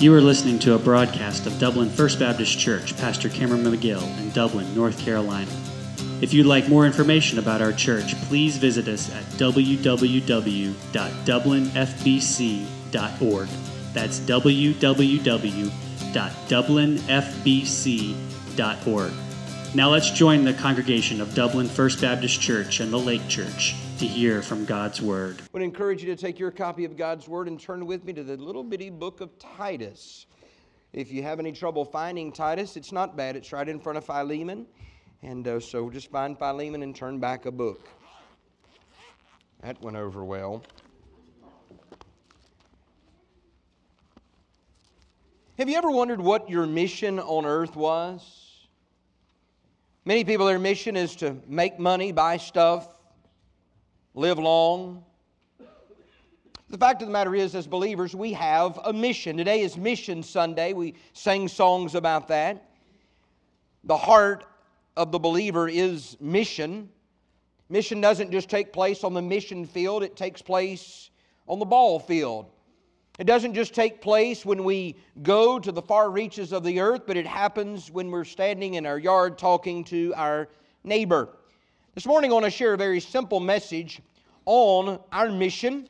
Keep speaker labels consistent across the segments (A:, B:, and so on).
A: You are listening to a broadcast of Dublin First Baptist Church, Pastor Cameron McGill in Dublin, North Carolina. If you'd like more information about our church, please visit us at www.dublinfbc.org. That's www.dublinfbc.org. Now let's join the congregation of Dublin First Baptist Church and the Lake Church to hear from God's Word.
B: I would encourage you to take your copy of God's Word and turn with me to the little bitty book of Titus. If you have any trouble finding Titus, it's not bad. It's right in front of Philemon. And uh, so just find Philemon and turn back a book. That went over well. Have you ever wondered what your mission on earth was? Many people, their mission is to make money, buy stuff, live long. The fact of the matter is, as believers, we have a mission. Today is Mission Sunday. We sang songs about that. The heart of the believer is mission. Mission doesn't just take place on the mission field, it takes place on the ball field. It doesn't just take place when we go to the far reaches of the earth, but it happens when we're standing in our yard talking to our neighbor. This morning, I want to share a very simple message on our mission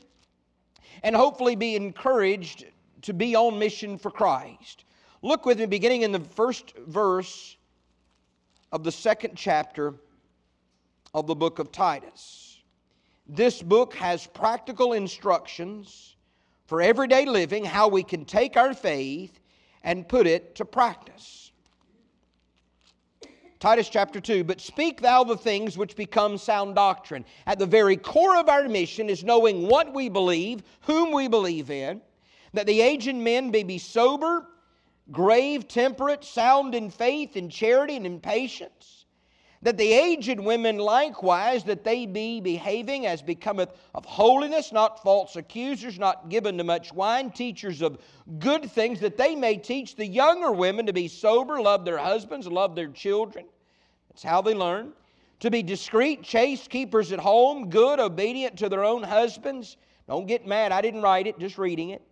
B: and hopefully be encouraged to be on mission for Christ. Look with me, beginning in the first verse of the second chapter of the book of Titus. This book has practical instructions for everyday living, how we can take our faith and put it to practice. Titus chapter 2, but speak thou the things which become sound doctrine. At the very core of our mission is knowing what we believe, whom we believe in, that the aged men may be sober, grave, temperate, sound in faith, in charity, and in patience. That the aged women likewise, that they be behaving as becometh of holiness, not false accusers, not given to much wine, teachers of good things, that they may teach the younger women to be sober, love their husbands, love their children. That's how they learn. To be discreet, chaste, keepers at home, good, obedient to their own husbands. Don't get mad, I didn't write it, just reading it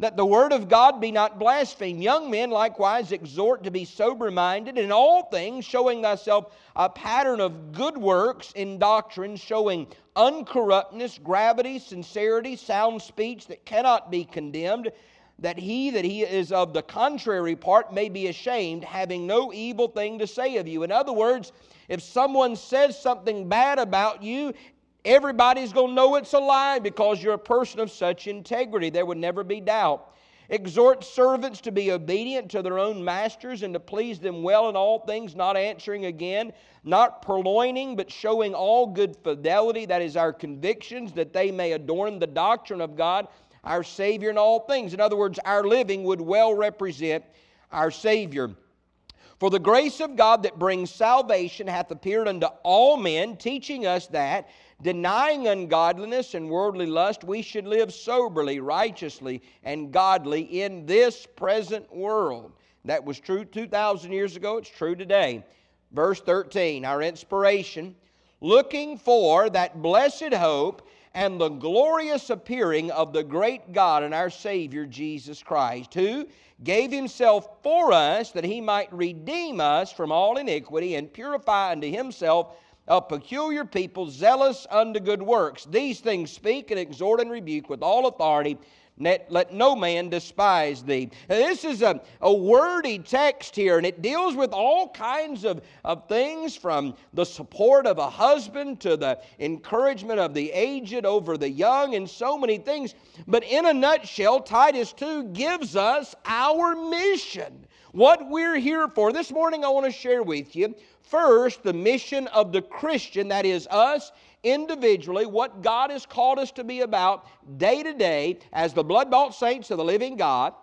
B: that the word of God be not blasphemed. Young men likewise exhort to be sober minded in all things, showing thyself a pattern of good works in doctrine, showing uncorruptness, gravity, sincerity, sound speech that cannot be condemned, that he that he is of the contrary part may be ashamed, having no evil thing to say of you. In other words, if someone says something bad about you, Everybody's going to know it's a lie because you're a person of such integrity. There would never be doubt. Exhort servants to be obedient to their own masters and to please them well in all things, not answering again, not purloining, but showing all good fidelity. That is our convictions, that they may adorn the doctrine of God, our Savior, in all things. In other words, our living would well represent our Savior. For the grace of God that brings salvation hath appeared unto all men, teaching us that denying ungodliness and worldly lust, we should live soberly, righteously, and godly in this present world. That was true 2,000 years ago, it's true today. Verse 13, our inspiration looking for that blessed hope and the glorious appearing of the great God and our Savior Jesus Christ, who gave himself for us that he might redeem us from all iniquity and purify unto himself a peculiar people zealous unto good works. These things speak and exhort and rebuke with all authority. Let, let no man despise thee. Now, this is a, a wordy text here, and it deals with all kinds of, of things from the support of a husband to the encouragement of the aged over the young, and so many things. But in a nutshell, Titus 2 gives us our mission, what we're here for. This morning, I want to share with you First, the mission of the Christian, that is us individually, what God has called us to be about day to day as the blood bought saints of the living God.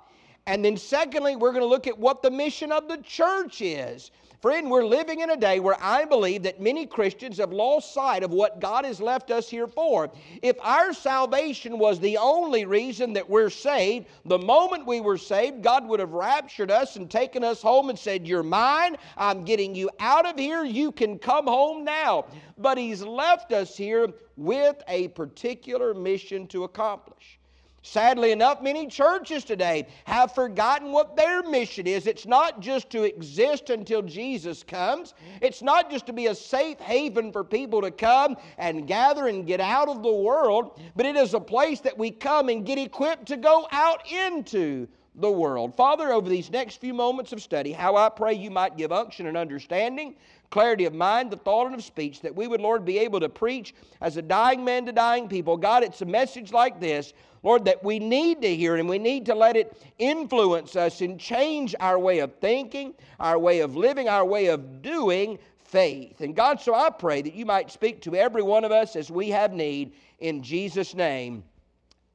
B: And then, secondly, we're going to look at what the mission of the church is. Friend, we're living in a day where I believe that many Christians have lost sight of what God has left us here for. If our salvation was the only reason that we're saved, the moment we were saved, God would have raptured us and taken us home and said, You're mine. I'm getting you out of here. You can come home now. But He's left us here with a particular mission to accomplish. Sadly enough, many churches today have forgotten what their mission is. It's not just to exist until Jesus comes, it's not just to be a safe haven for people to come and gather and get out of the world, but it is a place that we come and get equipped to go out into the world. Father, over these next few moments of study, how I pray you might give unction and understanding, clarity of mind, the thought, and of speech, that we would, Lord, be able to preach as a dying man to dying people. God, it's a message like this Lord, that we need to hear and we need to let it influence us and change our way of thinking, our way of living, our way of doing faith. And God, so I pray that you might speak to every one of us as we have need in Jesus' name.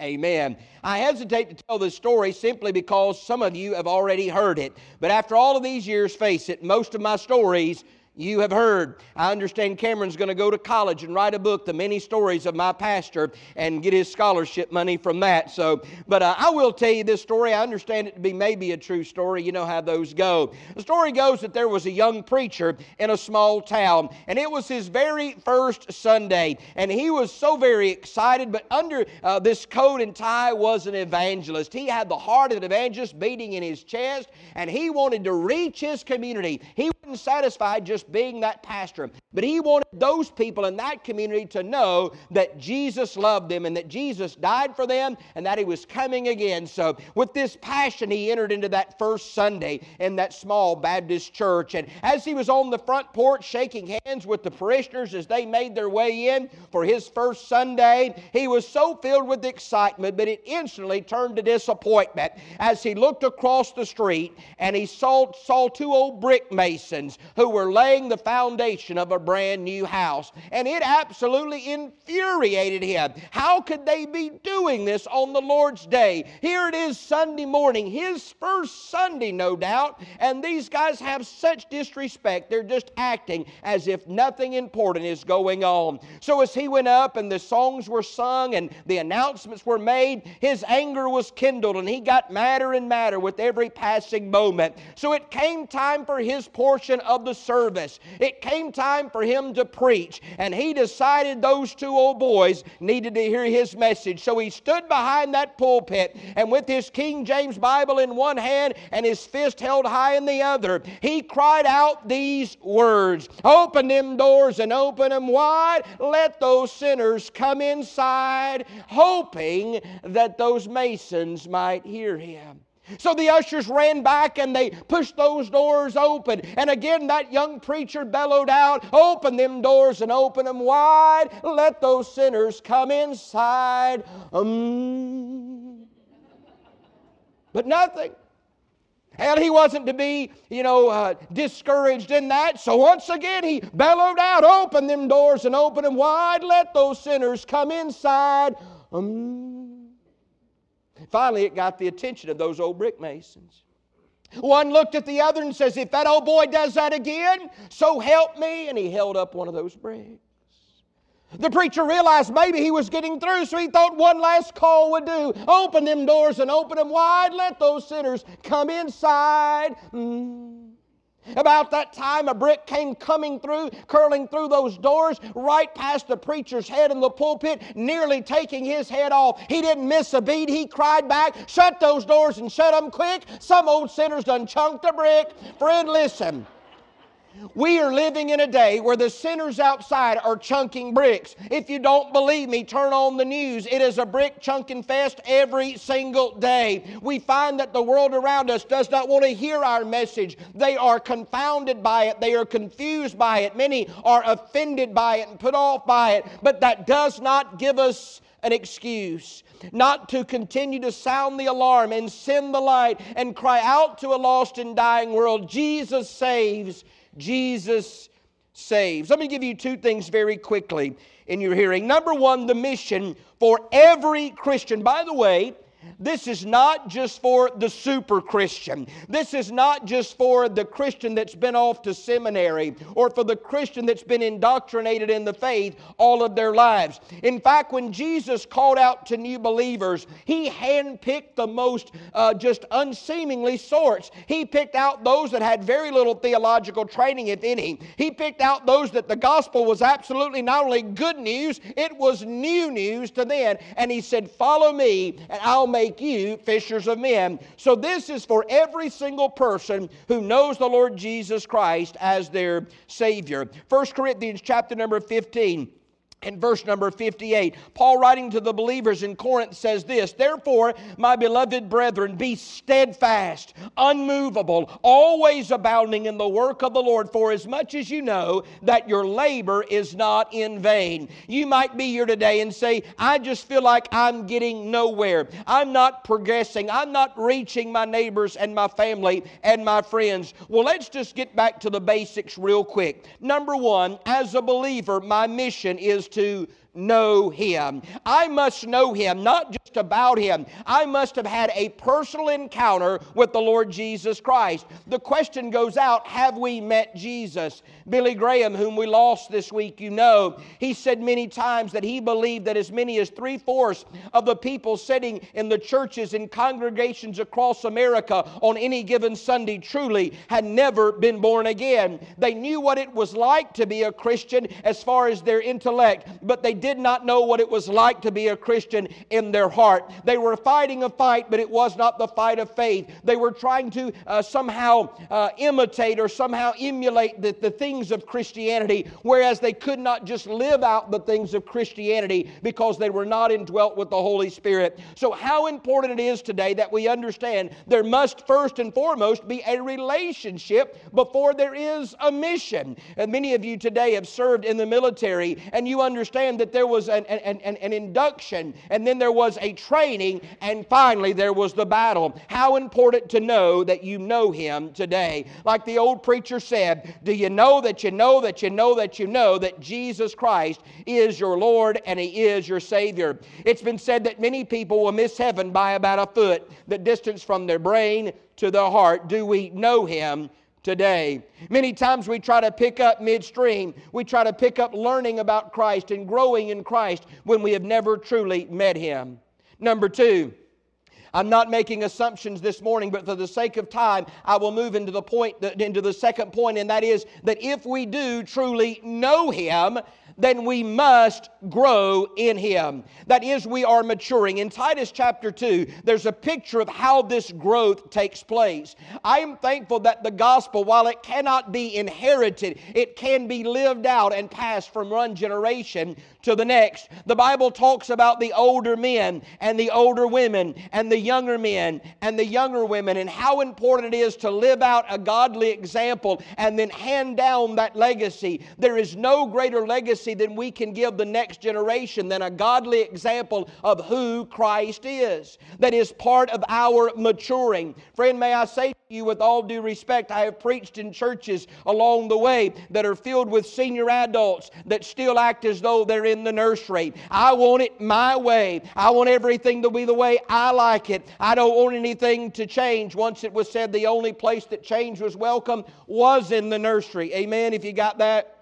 B: Amen. I hesitate to tell this story simply because some of you have already heard it. But after all of these years, face it, most of my stories you have heard. I understand Cameron's going to go to college and write a book, The Many Stories of My Pastor, and get his scholarship money from that. So, but uh, I will tell you this story. I understand it to be maybe a true story. You know how those go. The story goes that there was a young preacher in a small town, and it was his very first Sunday, and he was so very excited. But under uh, this coat and tie was an evangelist. He had the heart of an evangelist beating in his chest, and he wanted to reach his community. He wasn't satisfied just being that pastor. But he wanted those people in that community to know that Jesus loved them and that Jesus died for them and that he was coming again. So, with this passion, he entered into that first Sunday in that small Baptist church. And as he was on the front porch shaking hands with the parishioners as they made their way in for his first Sunday, he was so filled with excitement, but it instantly turned to disappointment as he looked across the street and he saw, saw two old brick masons who were laying laying the foundation of a brand new house. And it absolutely infuriated him. How could they be doing this on the Lord's day? Here it is Sunday morning, his first Sunday, no doubt, and these guys have such disrespect. They're just acting as if nothing important is going on. So as he went up and the songs were sung and the announcements were made, his anger was kindled and he got madder and madder with every passing moment. So it came time for his portion of the service It came time for him to preach, and he decided those two old boys needed to hear his message. So he stood behind that pulpit, and with his King James Bible in one hand and his fist held high in the other, he cried out these words Open them doors and open them wide. Let those sinners come inside, hoping that those masons might hear him. So the ushers ran back and they pushed those doors open. And again, that young preacher bellowed out, Open them doors and open them wide. Let those sinners come inside. Um. But nothing. And he wasn't to be, you know, uh, discouraged in that. So once again, he bellowed out, Open them doors and open them wide. Let those sinners come inside. Um. Finally, it got the attention of those old brick masons. One looked at the other and says, If that old boy does that again, so help me. And he held up one of those bricks. The preacher realized maybe he was getting through, so he thought one last call would do. Open them doors and open them wide. Let those sinners come inside. Mm. About that time, a brick came coming through, curling through those doors, right past the preacher's head in the pulpit, nearly taking his head off. He didn't miss a beat. He cried back, Shut those doors and shut them quick. Some old sinner's done chunked a brick. Friend, listen. We are living in a day where the sinners outside are chunking bricks. If you don't believe me, turn on the news. It is a brick chunking fest every single day. We find that the world around us does not want to hear our message. They are confounded by it, they are confused by it. Many are offended by it and put off by it. But that does not give us an excuse not to continue to sound the alarm and send the light and cry out to a lost and dying world Jesus saves Jesus saves. Let me give you two things very quickly in your hearing. Number one, the mission for every Christian. By the way, this is not just for the super Christian. This is not just for the Christian that's been off to seminary or for the Christian that's been indoctrinated in the faith all of their lives. In fact, when Jesus called out to new believers, he handpicked the most uh, just unseemingly sorts. He picked out those that had very little theological training, if any. He picked out those that the gospel was absolutely not only good news, it was new news to them. And he said, Follow me, and I'll make you fishers of men. So, this is for every single person who knows the Lord Jesus Christ as their Savior. 1 Corinthians chapter number 15 in verse number 58, Paul, writing to the believers in Corinth, says this Therefore, my beloved brethren, be steadfast, unmovable, always abounding in the work of the Lord, for as much as you know that your labor is not in vain. You might be here today and say, I just feel like I'm getting nowhere. I'm not progressing. I'm not reaching my neighbors and my family and my friends. Well, let's just get back to the basics real quick. Number one, as a believer, my mission is to know Him. I must know Him, not just about Him. I must have had a personal encounter with the Lord Jesus Christ. The question goes out Have we met Jesus? Billy Graham, whom we lost this week, you know, he said many times that he believed that as many as three fourths of the people sitting in the churches and congregations across America on any given Sunday truly had never been born again. They knew what it was like to be a Christian as far as their intellect, but they did not know what it was like to be a Christian in their heart. They were fighting a fight, but it was not the fight of faith. They were trying to uh, somehow uh, imitate or somehow emulate the, the things of Christianity, whereas they could not just live out the things of Christianity because they were not indwelt with the Holy Spirit. So, how important it is today that we understand there must first and foremost be a relationship before there is a mission. And many of you today have served in the military, and you understand that there was an, an, an, an induction, and then there was a training, and finally there was the battle. How important to know that you know Him today. Like the old preacher said, Do you know that you know that you know that you know that Jesus Christ is your Lord and He is your Savior? It's been said that many people will miss heaven by about a foot, the distance from their brain to their heart. Do we know Him? Today. Many times we try to pick up midstream. We try to pick up learning about Christ and growing in Christ when we have never truly met Him. Number two, I'm not making assumptions this morning, but for the sake of time, I will move into the point, into the second point, and that is that if we do truly know Him, then we must grow in Him. That is, we are maturing. In Titus chapter 2, there's a picture of how this growth takes place. I am thankful that the gospel, while it cannot be inherited, it can be lived out and passed from one generation to the next. The Bible talks about the older men and the older women and the younger men and the younger women and how important it is to live out a godly example and then hand down that legacy. There is no greater legacy legacy than we can give the next generation than a godly example of who Christ is. That is part of our maturing. Friend, may I say to you with all due respect, I have preached in churches along the way that are filled with senior adults that still act as though they're in the nursery. I want it my way. I want everything to be the way I like it. I don't want anything to change. Once it was said the only place that change was welcome was in the nursery. Amen, if you got that.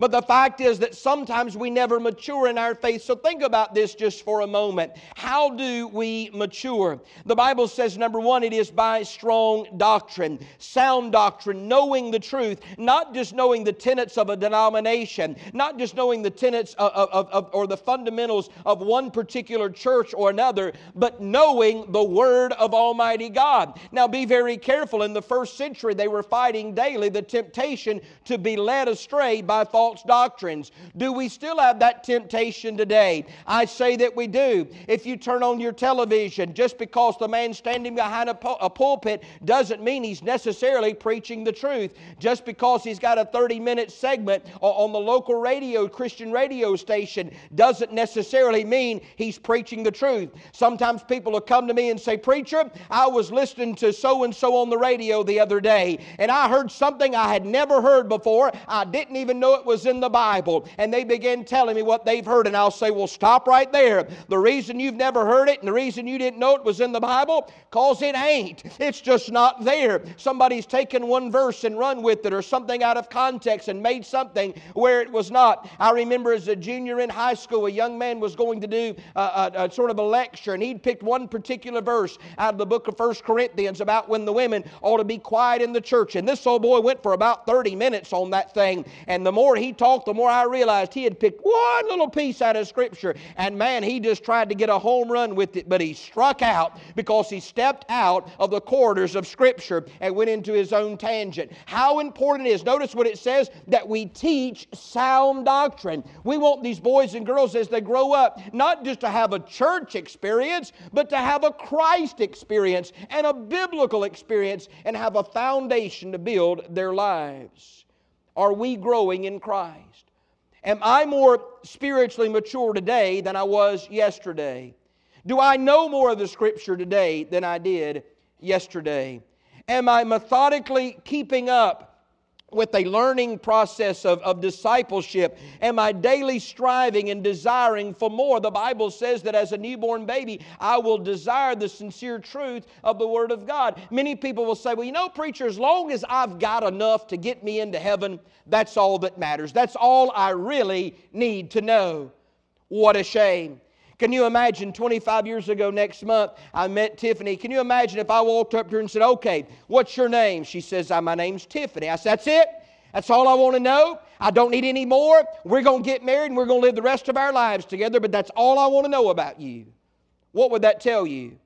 B: But the fact is that sometimes we never mature in our faith. So think about this just for a moment. How do we mature? The Bible says, number one, it is by strong doctrine, sound doctrine, knowing the truth, not just knowing the tenets of a denomination, not just knowing the tenets of, of, of or the fundamentals of one particular church or another, but knowing the Word of Almighty God. Now be very careful. In the first century, they were fighting daily the temptation to be led astray by false false doctrines. Do we still have that temptation today? I say that we do. If you turn on your television, just because the man standing behind a, pul- a pulpit doesn't mean he's necessarily preaching the truth. Just because he's got a 30 minute segment on the local radio, Christian radio station, doesn't necessarily mean he's preaching the truth. Sometimes people will come to me and say, Preacher, I was listening to so and so on the radio the other day, and I heard something I had never heard before. I didn't even know it was was in the Bible, and they begin telling me what they've heard, and I'll say, Well, stop right there. The reason you've never heard it and the reason you didn't know it was in the Bible, because it ain't. It's just not there. Somebody's taken one verse and run with it, or something out of context and made something where it was not. I remember as a junior in high school, a young man was going to do a, a, a sort of a lecture, and he'd picked one particular verse out of the book of First Corinthians about when the women ought to be quiet in the church. And this old boy went for about 30 minutes on that thing. And the more he talked, the more I realized he had picked one little piece out of Scripture. And man, he just tried to get a home run with it, but he struck out because he stepped out of the corridors of Scripture and went into his own tangent. How important it is. Notice what it says that we teach sound doctrine. We want these boys and girls as they grow up not just to have a church experience, but to have a Christ experience and a biblical experience and have a foundation to build their lives. Are we growing in Christ? Am I more spiritually mature today than I was yesterday? Do I know more of the Scripture today than I did yesterday? Am I methodically keeping up with a learning process of, of discipleship? Am I daily striving and desiring for more? The Bible says that as a newborn baby, I will desire the sincere truth of the Word of God. Many people will say, Well, you know, preacher, as long as I've got enough to get me into heaven, that's all that matters. That's all I really need to know. What a shame. Can you imagine 25 years ago next month, I met Tiffany. Can you imagine if I walked up to her and said, Okay, what's your name? She says, uh, My name's Tiffany. I said, That's it? That's all I want to know. I don't need any more. We're going to get married and we're going to live the rest of our lives together, but that's all I want to know about you. What would that tell you?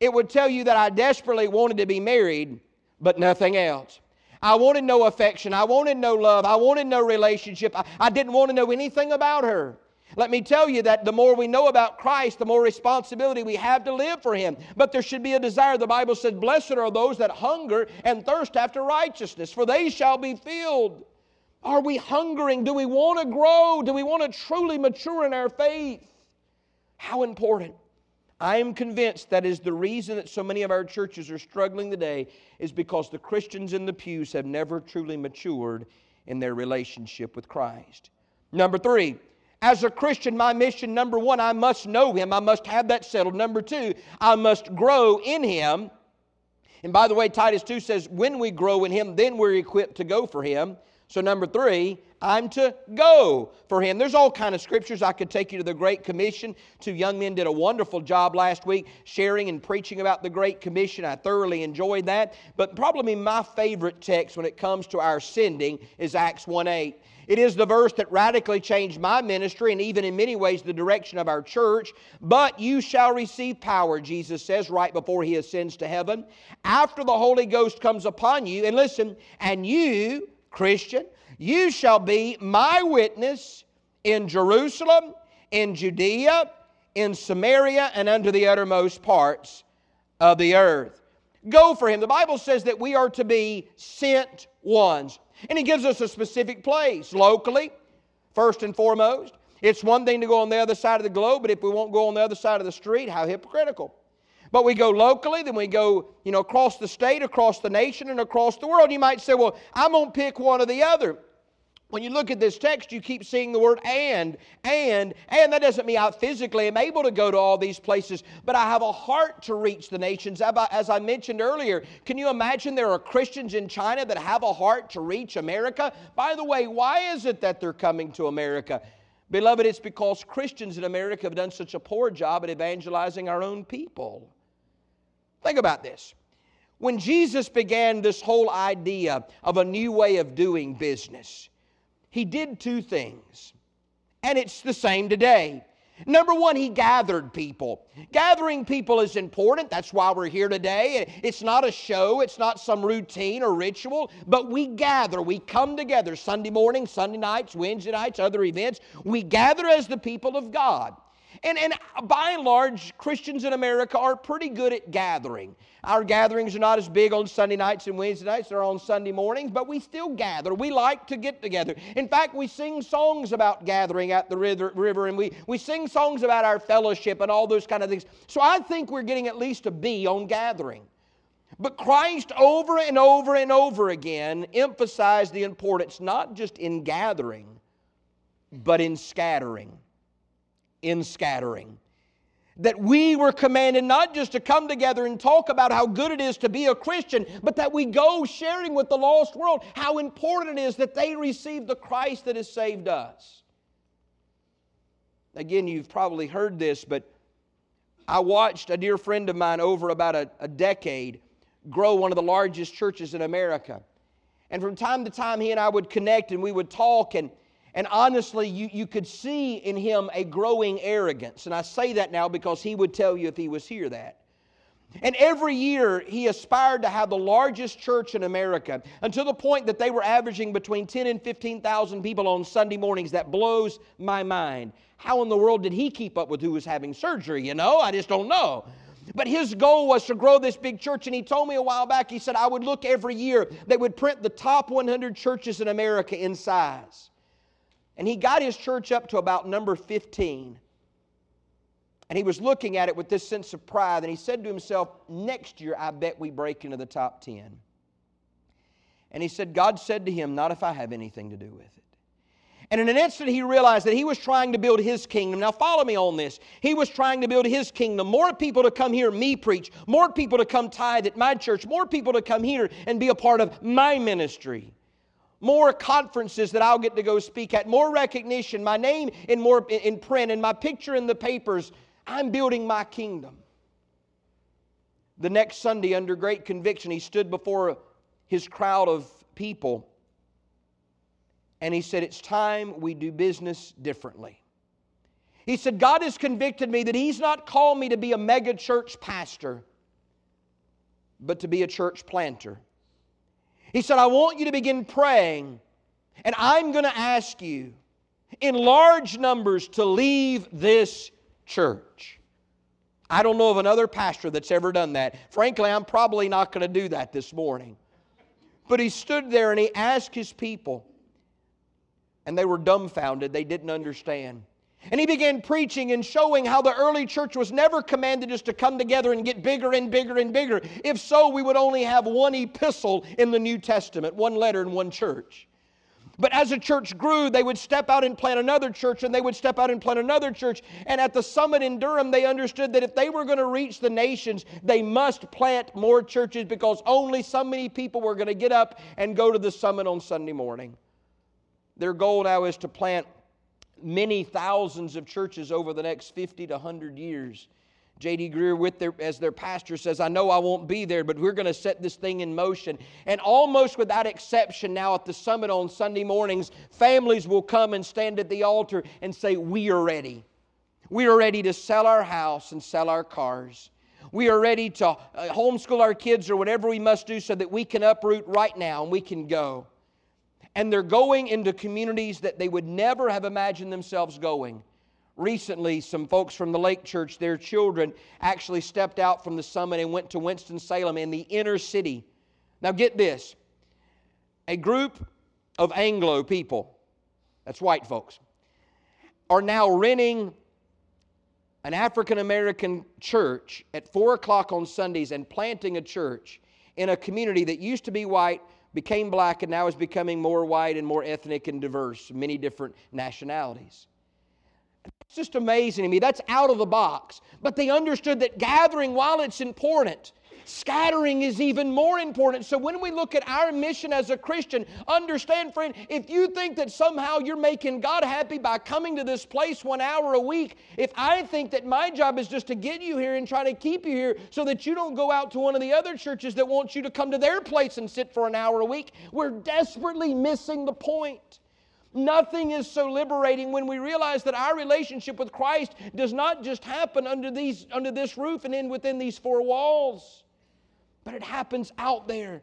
B: It would tell you that I desperately wanted to be married, but nothing else. I wanted no affection. I wanted no love. I wanted no relationship. I, I didn't want to know anything about her. Let me tell you that the more we know about Christ, the more responsibility we have to live for Him. But there should be a desire. The Bible says, Blessed are those that hunger and thirst after righteousness, for they shall be filled. Are we hungering? Do we want to grow? Do we want to truly mature in our faith? How important. I am convinced that is the reason that so many of our churches are struggling today is because the Christians in the pews have never truly matured in their relationship with Christ. Number three, as a Christian, my mission number one, I must know Him. I must have that settled. Number two, I must grow in Him. And by the way, Titus 2 says, when we grow in Him, then we're equipped to go for Him. So number three, I'm to go for Him. There's all kind of scriptures. I could take you to the Great Commission. Two young men did a wonderful job last week sharing and preaching about the Great Commission. I thoroughly enjoyed that. But probably my favorite text when it comes to our sending is Acts 1 8. It is the verse that radically changed my ministry and even in many ways the direction of our church. But you shall receive power, Jesus says, right before he ascends to heaven, after the Holy Ghost comes upon you. And listen, and you, Christian, you shall be my witness in Jerusalem, in Judea, in Samaria, and unto the uttermost parts of the earth. Go for him. The Bible says that we are to be sent ones. And he gives us a specific place locally, first and foremost. It's one thing to go on the other side of the globe, but if we won't go on the other side of the street, how hypocritical. But we go locally, then we go, you know, across the state, across the nation, and across the world. You might say, well, I'm going to pick one or the other when you look at this text, you keep seeing the word and, and, and. That doesn't mean I physically am able to go to all these places, but I have a heart to reach the nations. As I mentioned earlier, can you imagine there are Christians in China that have a heart to reach America? By the way, why is it that they're coming to America? Beloved, it's because Christians in America have done such a poor job at evangelizing our own people. Think about this. When Jesus began this whole idea of a new way of doing business, he did two things. And it's the same today. Number one, he gathered people. Gathering people is important. That's why we're here today. It's not a show, it's not some routine or ritual, but we gather. We come together Sunday morning, Sunday nights, Wednesday nights, other events. We gather as the people of God. And, and by and large, Christians in America are pretty good at gathering. Our gatherings are not as big on Sunday nights and Wednesday nights, they're on Sunday mornings, but we still gather. We like to get together. In fact, we sing songs about gathering at the river, and we, we sing songs about our fellowship and all those kind of things. So I think we're getting at least a B on gathering. But Christ, over and over and over again, emphasized the importance not just in gathering, but in scattering. In scattering. That we were commanded not just to come together and talk about how good it is to be a Christian, but that we go sharing with the lost world how important it is that they receive the Christ that has saved us. Again, you've probably heard this, but I watched a dear friend of mine over about a, a decade grow one of the largest churches in America. And from time to time, he and I would connect and we would talk, and and honestly, you, you could see in him a growing arrogance. And I say that now because he would tell you if he was here that. And every year he aspired to have the largest church in America until the point that they were averaging between 10 and 15,000 people on Sunday mornings. That blows my mind. How in the world did he keep up with who was having surgery? You know, I just don't know. But his goal was to grow this big church, and he told me a while back, he said, I would look every year, they would print the top 100 churches in America in size. And he got his church up to about number 15. And he was looking at it with this sense of pride, and he said to himself, Next year, I bet we break into the top 10. And he said, God said to him, Not if I have anything to do with it. And in an instant, he realized that he was trying to build his kingdom. Now, follow me on this. He was trying to build his kingdom. More people to come hear me preach, more people to come tithe at my church, more people to come here and be a part of my ministry more conferences that I'll get to go speak at, more recognition, my name in more in print, and my picture in the papers. I'm building my kingdom. The next Sunday, under great conviction, he stood before his crowd of people and he said, It's time we do business differently. He said, God has convicted me that He's not called me to be a mega church pastor, but to be a church planter. He said, I want you to begin praying, and I'm going to ask you in large numbers to leave this church. I don't know of another pastor that's ever done that. Frankly, I'm probably not going to do that this morning. But he stood there and he asked his people, and they were dumbfounded. They didn't understand. And he began preaching and showing how the early church was never commanded us to come together and get bigger and bigger and bigger. If so, we would only have one epistle in the New Testament, one letter in one church. But as a church grew, they would step out and plant another church, and they would step out and plant another church. And at the summit in Durham, they understood that if they were going to reach the nations, they must plant more churches because only so many people were going to get up and go to the summit on Sunday morning. Their goal now is to plant many thousands of churches over the next 50 to 100 years. J.D. Greear, with their, as their pastor, says, I know I won't be there, but we're going to set this thing in motion. And almost without exception, now at the summit on Sunday mornings, families will come and stand at the altar and say, We are ready. We are ready to sell our house and sell our cars. We are ready to uh, homeschool our kids or whatever we must do so that we can uproot right now and we can go and they're going into communities that they would never have imagined themselves going. Recently, some folks from the Lake Church, their children, actually stepped out from the summit and went to Winston-Salem in the inner city. Now, get this a group of Anglo people, that's white folks, are now renting an African American church at 4 o'clock on Sundays and planting a church in a community that used to be white became black and now is becoming more white and more ethnic and diverse, many different nationalities. It's just amazing to me. That's out of the box. But they understood that gathering, while it's important, Scattering is even more important. So when we look at our mission as a Christian, understand, friend, if you think that somehow you're making God happy by coming to this place one hour a week, if I think that my job is just to get you here and try to keep you here so that you don't go out to one of the other churches that wants you to come to their place and sit for an hour a week, we're desperately missing the point. Nothing is so liberating when we realize that our relationship with Christ does not just happen under, these, under this roof and in within these four walls but it happens out there.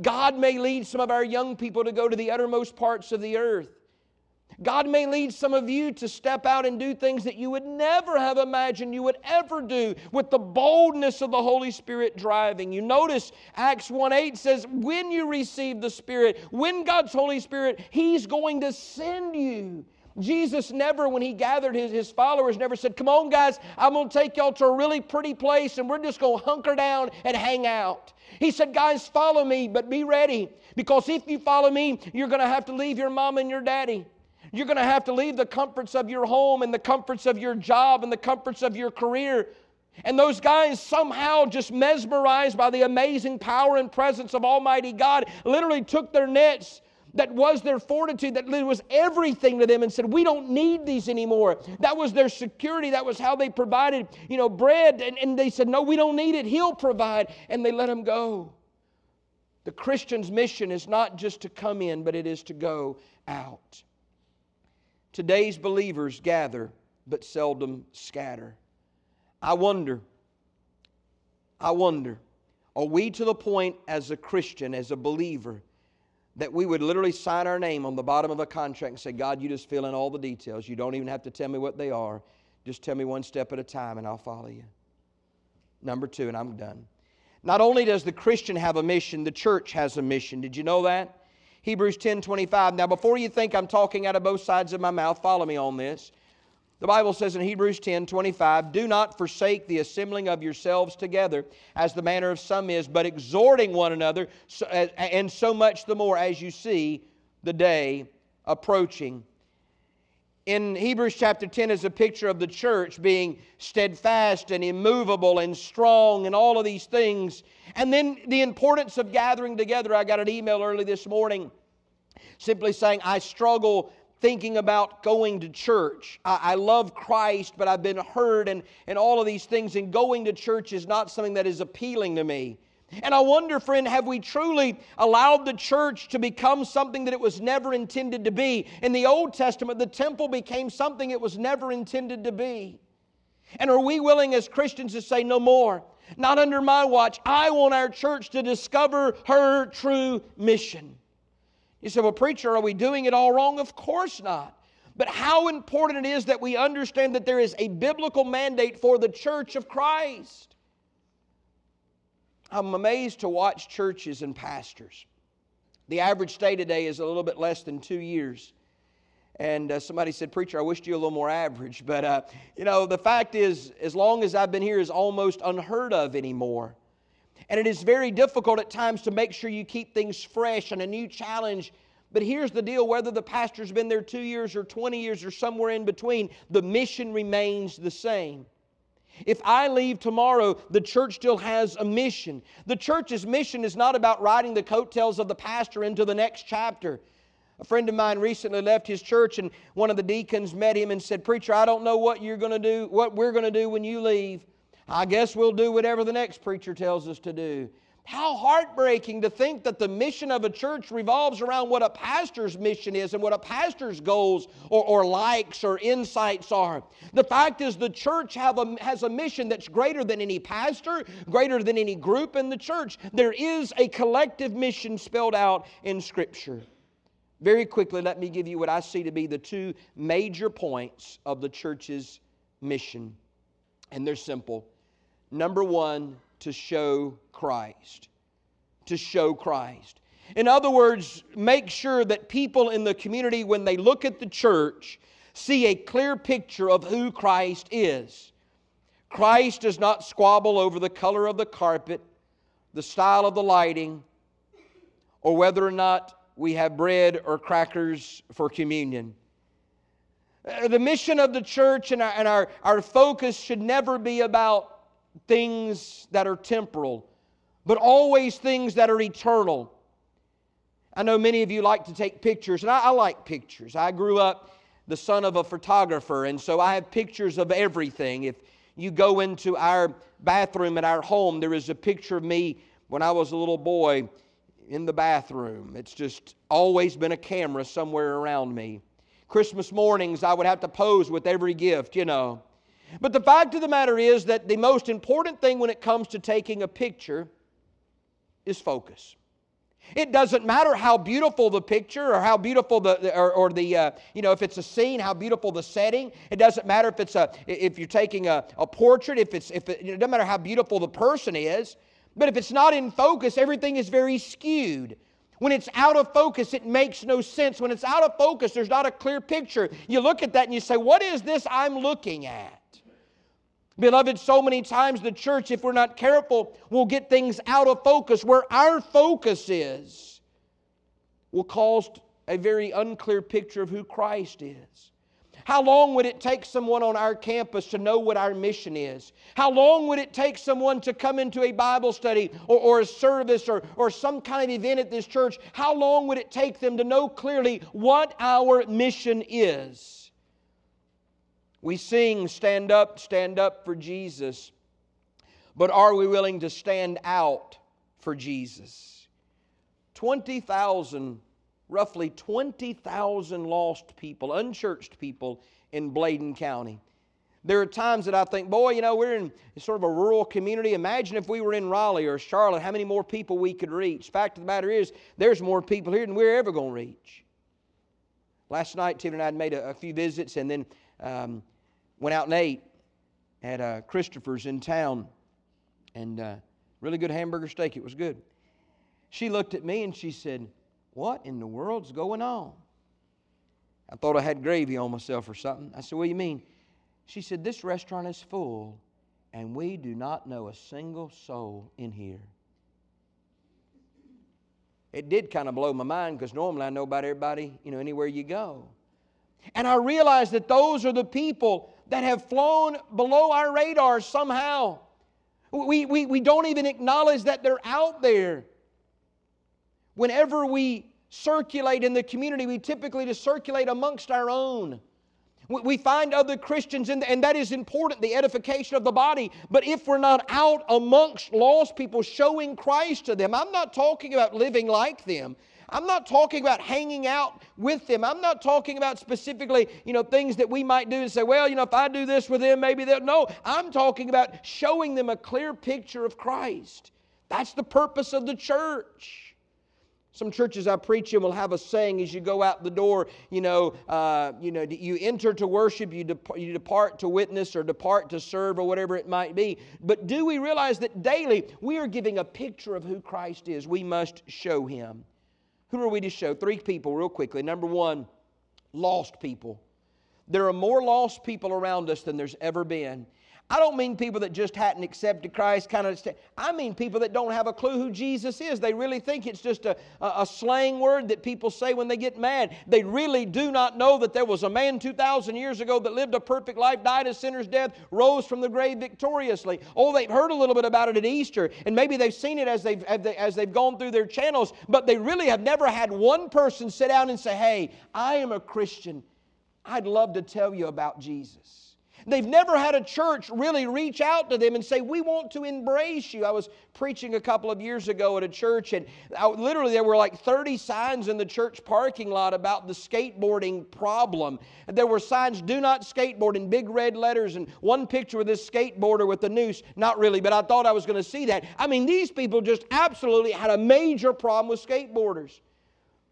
B: God may lead some of our young people to go to the uttermost parts of the earth. God may lead some of you to step out and do things that you would never have imagined you would ever do with the boldness of the Holy Spirit driving you. Notice Acts 1 8 says, When you receive the Spirit, when God's Holy Spirit, He's going to send you. Jesus never, when he gathered his, his followers, never said, Come on, guys, I'm going to take y'all to a really pretty place and we're just going to hunker down and hang out. He said, Guys, follow me, but be ready because if you follow me, you're going to have to leave your mom and your daddy. You're going to have to leave the comforts of your home and the comforts of your job and the comforts of your career. And those guys, somehow just mesmerized by the amazing power and presence of Almighty God, literally took their nets that was their fortitude, that was everything to them, and said, We don't need these anymore. That was their security. That was how they provided, you know, bread. And, and they said, No, we don't need it. He'll provide. And they let him go. The Christian's mission is not just to come in, but it is to go out. Today's believers gather, but seldom scatter. I wonder, I wonder, are we to the point as a Christian, as a believer, that we would literally sign our name on the bottom of a contract and say, God, you just fill in all the details. You don't even have to tell me what they are. Just tell me one step at a time and I'll follow you. Number two, and I'm done. Not only does the Christian have a mission, the church has a mission. Did you know that? Hebrews 10 25. Now, before you think I'm talking out of both sides of my mouth, follow me on this. The Bible says in Hebrews 10 25, Do not forsake the assembling of yourselves together, as the manner of some is, but exhorting one another, and so much the more as you see the day approaching. In Hebrews chapter 10 is a picture of the church being steadfast and immovable and strong and all of these things. And then the importance of gathering together. I got an email early this morning simply saying, I struggle thinking about going to church. I, I, love Christ, but I've been hurt and, and all of these things, and going to church is not something that is appealing to me. And I wonder, friend, have we truly allowed the church to become something that it was never intended to be? In the Old Testament, the temple became something it was never intended to be. And are we willing as Christians to say, no more? Not under my watch. I want our church to discover her true mission. You say, well, preacher, are we doing it all wrong? Of course not. But how important it is that we understand that there is a biblical mandate for the church of Christ. I'm amazed to watch churches and pastors. The average stay today is a little bit less than two years. And uh, somebody said, Preacher, I wished you a little more average. But, uh, you know, the fact is, as long as I've been here, is almost unheard of anymore. And it is very difficult at times to make sure you keep things fresh and a new challenge. But here's the deal whether the pastor's been there two years or 20 years or somewhere in between, the mission remains the same. If I leave tomorrow, the church still has a mission. The church's mission is not about riding the coattails of the pastor into the next chapter. A friend of mine recently left his church, and one of the deacons met him and said, Preacher, I don't know what you're going to do, what we're going to do when you leave. I guess we'll do whatever the next preacher tells us to do. How heartbreaking to think that the mission of a church revolves around what a pastor's mission is and what a pastor's goals or, or likes or insights are. The fact is, the church a, has a mission that's greater than any pastor, greater than any group in the church. There is a collective mission spelled out in Scripture. Very quickly, let me give you what I see to be the two major points of the church's mission, and they're simple. Number one, to show Christ. To show Christ. In other words, make sure that people in the community, when they look at the church, see a clear picture of who Christ is. Christ does not squabble over the color of the carpet, the style of the lighting, or whether or not we have bread or crackers for communion. Uh, the mission of the church and our, and our, our focus should never be about things that are temporal, but always things that are eternal. I know many of you like to take pictures, and I, I, like pictures. I grew up the son of a photographer, and so I have pictures of everything. If you go into our bathroom at our home, there is a picture of me when I was a little boy in the bathroom. It's just always been a camera somewhere around me. Christmas mornings, I would have to pose with every gift, you know. But the fact of the matter is that the most important thing when it comes to taking a picture is focus. It doesn't matter how beautiful the picture or how beautiful the or, or the uh, you know if it's a scene, how beautiful the setting. It doesn't matter if it's a if you're taking a, a portrait, if it's if it, it doesn't matter how beautiful the person is. But if it's not in focus, everything is very skewed. When it's out of focus, it makes no sense. When it's out of focus, there's not a clear picture. You look at that and you say, What is this I'm looking at? Beloved, so many times the church, if we're not careful, will get things out of focus. Where our focus is, will cause a very unclear picture of who Christ is. How long would it take someone on our campus to know what our mission is? How long would it take someone to come into a Bible study or, or, a service or, or some kind of event at this church? How long would it take them to know clearly what our mission is? We sing, Stand Up, Stand Up for Jesus, but are we willing to stand out for Jesus? 20,000 roughly 20,000 lost people, unchurched people in Bladen County. There are times that I think, boy, you know, we're in sort of a rural community. Imagine if we were in Raleigh or Charlotte, how many more people we could reach. Fact of the matter is, there's more people here than we're ever going to reach. Last night, Tim and I had made a, a few visits and then um, went out and ate at uh, Christopher's in town. And uh, really good hamburger steak. It was good. She looked at me and she said, what in the world's going on? I thought I had gravy on myself or something. I said, What do you mean? She said, This restaurant is full, and we do not know a single soul in here. It did kind of blow my mind because normally I know about everybody, you know, anywhere you go. And I realized that those are the people that have flown below our radar somehow. We, we, we don't even acknowledge that they're out there. Whenever we circulate in the community, we typically just circulate amongst our own. We find other Christians, the, and that is important, the edification of the body. But if we're not out amongst lost people showing Christ to them, I'm not talking about living like them. I'm not talking about hanging out with them. I'm not talking about specifically, you know, things that we might do and say, well, you know, if I do this with them, maybe they'll. No, I'm talking about showing them a clear picture of Christ. That's the purpose of the church. Some churches I preach in will have a saying as you go out the door, you know, uh, you know, you enter to worship, you, dep- you depart to witness or depart to serve or whatever it might be. But do we realize that daily we are giving a picture of who Christ is? We must show him. Who are we to show? Three people, real quickly. Number one, lost people. There are more lost people around us than there's ever been. I don't mean people that just hadn't accepted Christ, kind of. I mean people that don't have a clue who Jesus is. They really think it's just a, a, slang word that people say when they get mad. They really do not know that there was a man 2,000 years ago that lived a perfect life, died a sinner's death, rose from the grave victoriously. Oh, they've heard a little bit about it at Easter, and maybe they've seen it as they've, as they've gone through their channels, but they really have never had one person sit down and say, Hey, I am a Christian. I'd love to tell you about Jesus. They've never had a church really reach out to them and say, We want to embrace you. I was preaching a couple of years ago at a church, and I, literally there were like 30 signs in the church parking lot about the skateboarding problem. There were signs, Do not skateboard, in big red letters, and one picture of this skateboarder with the noose. Not really, but I thought I was going to see that. I mean, these people just absolutely had a major problem with skateboarders.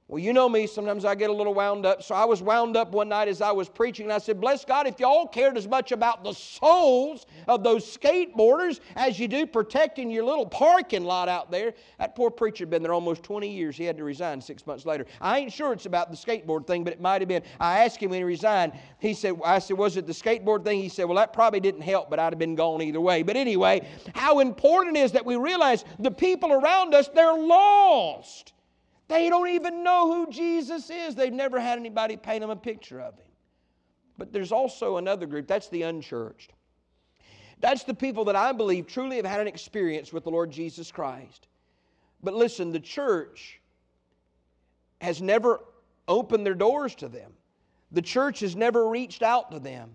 B: Well, you know me, sometimes I get a little wound up. So I was wound up one night as I was preaching, and I said, Bless God, if y'all cared as much about the souls of those skateboarders as you do protecting your little parking lot out there. That poor preacher had been there almost 20 years. He had to resign six months later. I ain't sure it's about the skateboard thing, but it might have been. I asked him when he resigned, he said, I said, Was it the skateboard thing? He said, Well, that probably didn't help, but I'd have been gone either way. But anyway, how important is that we realize the people around us, they're lost. They don't even know who Jesus is. They've never had anybody paint them a picture of him. But there's also another group that's the unchurched. That's the people that I believe truly have had an experience with the Lord Jesus Christ. But listen, the church has never opened their doors to them, the church has never reached out to them.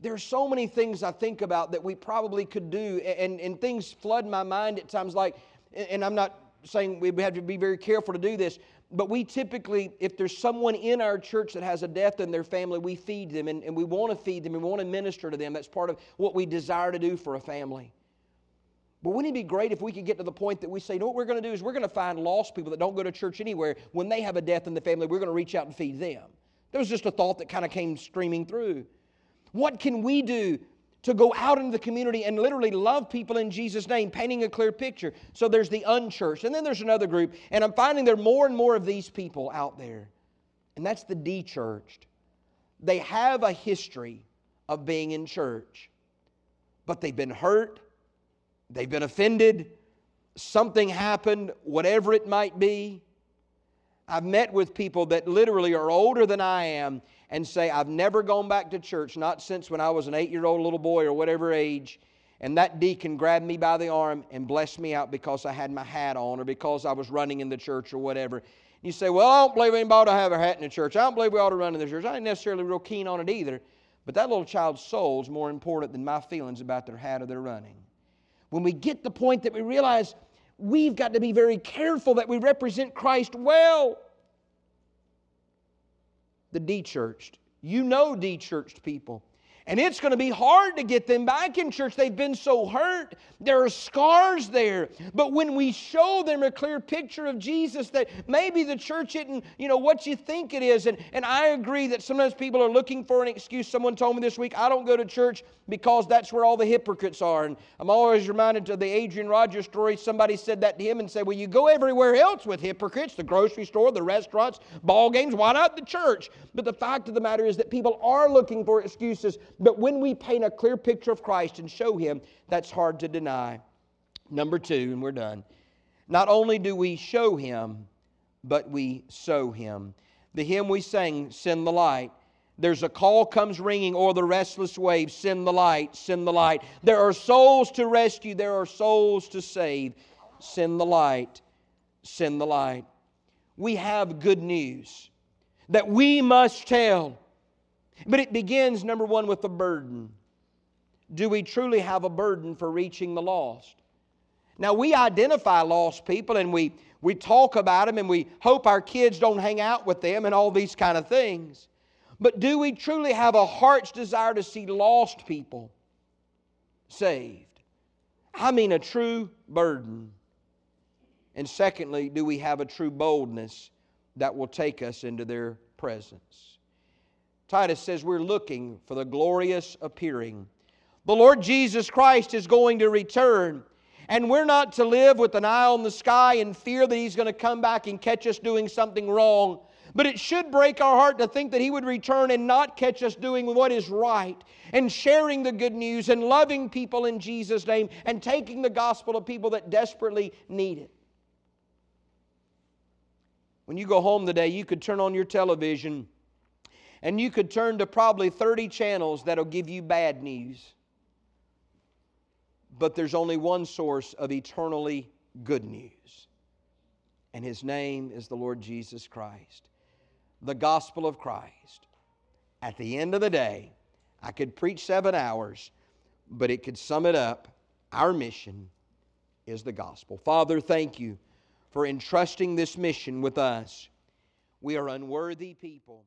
B: There are so many things I think about that we probably could do, and, and things flood my mind at times like, and I'm not saying we have to be very careful to do this, but we typically, if there's someone in our church that has a death in their family, we feed them and, and we want to feed them and we want to minister to them. That's part of what we desire to do for a family. But wouldn't it be great if we could get to the point that we say, you know what we're going to do is we're going to find lost people that don't go to church anywhere. When they have a death in the family, we're going to reach out and feed them. That was just a thought that kind of came streaming through. What can we do to go out into the community and literally love people in Jesus' name, painting a clear picture. So there's the unchurched. And then there's another group, and I'm finding there are more and more of these people out there, and that's the dechurched. They have a history of being in church, but they've been hurt, they've been offended, something happened, whatever it might be. I've met with people that literally are older than I am and say, I've never gone back to church, not since when I was an eight year old little boy or whatever age. And that deacon grabbed me by the arm and blessed me out because I had my hat on or because I was running in the church or whatever. You say, Well, I don't believe anybody ought to have a hat in the church. I don't believe we ought to run in the church. I ain't necessarily real keen on it either. But that little child's soul is more important than my feelings about their hat or their running. When we get the point that we realize we've got to be very careful that we represent Christ well. The de churched. You know de churched people. And it's going to be hard to get them back in church. They've been so hurt. There are scars there. But when we show them a clear picture of Jesus, that maybe the church isn't, you know, what you think it is. And, and I agree that sometimes people are looking for an excuse. Someone told me this week, I don't go to church because that's where all the hypocrites are. And I'm always reminded of the Adrian Rogers story. Somebody said that to him and said, Well, you go everywhere else with hypocrites, the grocery store, the restaurants, ball games. Why not the church? But the fact of the matter is that people are looking for excuses but when we paint a clear picture of Christ and show Him, that's hard to deny. Number two, and we're done. Not only do we show Him, but we sow Him. The hymn we sang, Send the Light, there's a call comes ringing o'er the restless waves send the light send the light there are souls to rescue there are souls to save send the light send the light we have good news that we must tell but it begins, number one, with the burden. Do we truly have a burden for reaching the lost? Now, we identify lost people and we, we talk about them and we hope our kids don't hang out with them and all these kind of things. But do we truly have a heart's desire to see lost people saved? I mean, a true burden. And secondly, do we have a true boldness that will take us into their presence? Titus says we're looking for the glorious appearing. The Lord Jesus Christ is going to return. And we're not to live with an eye on the sky and fear that He's going to come back and catch us doing something wrong. But it should break our heart to think that He would return and not catch us doing what is right and sharing the good news and loving people in Jesus' name and taking the gospel to people that desperately need it. When you go home today, you could turn on your television and you could turn to probably 30 channels that'll give you bad news. But there's only one source of eternally good news, and his name is the Lord Jesus Christ. The gospel of Christ. At the end of the day, I could preach seven hours, but it could sum it up. Our mission is the gospel. Father, thank you for entrusting this mission with us. We are unworthy people.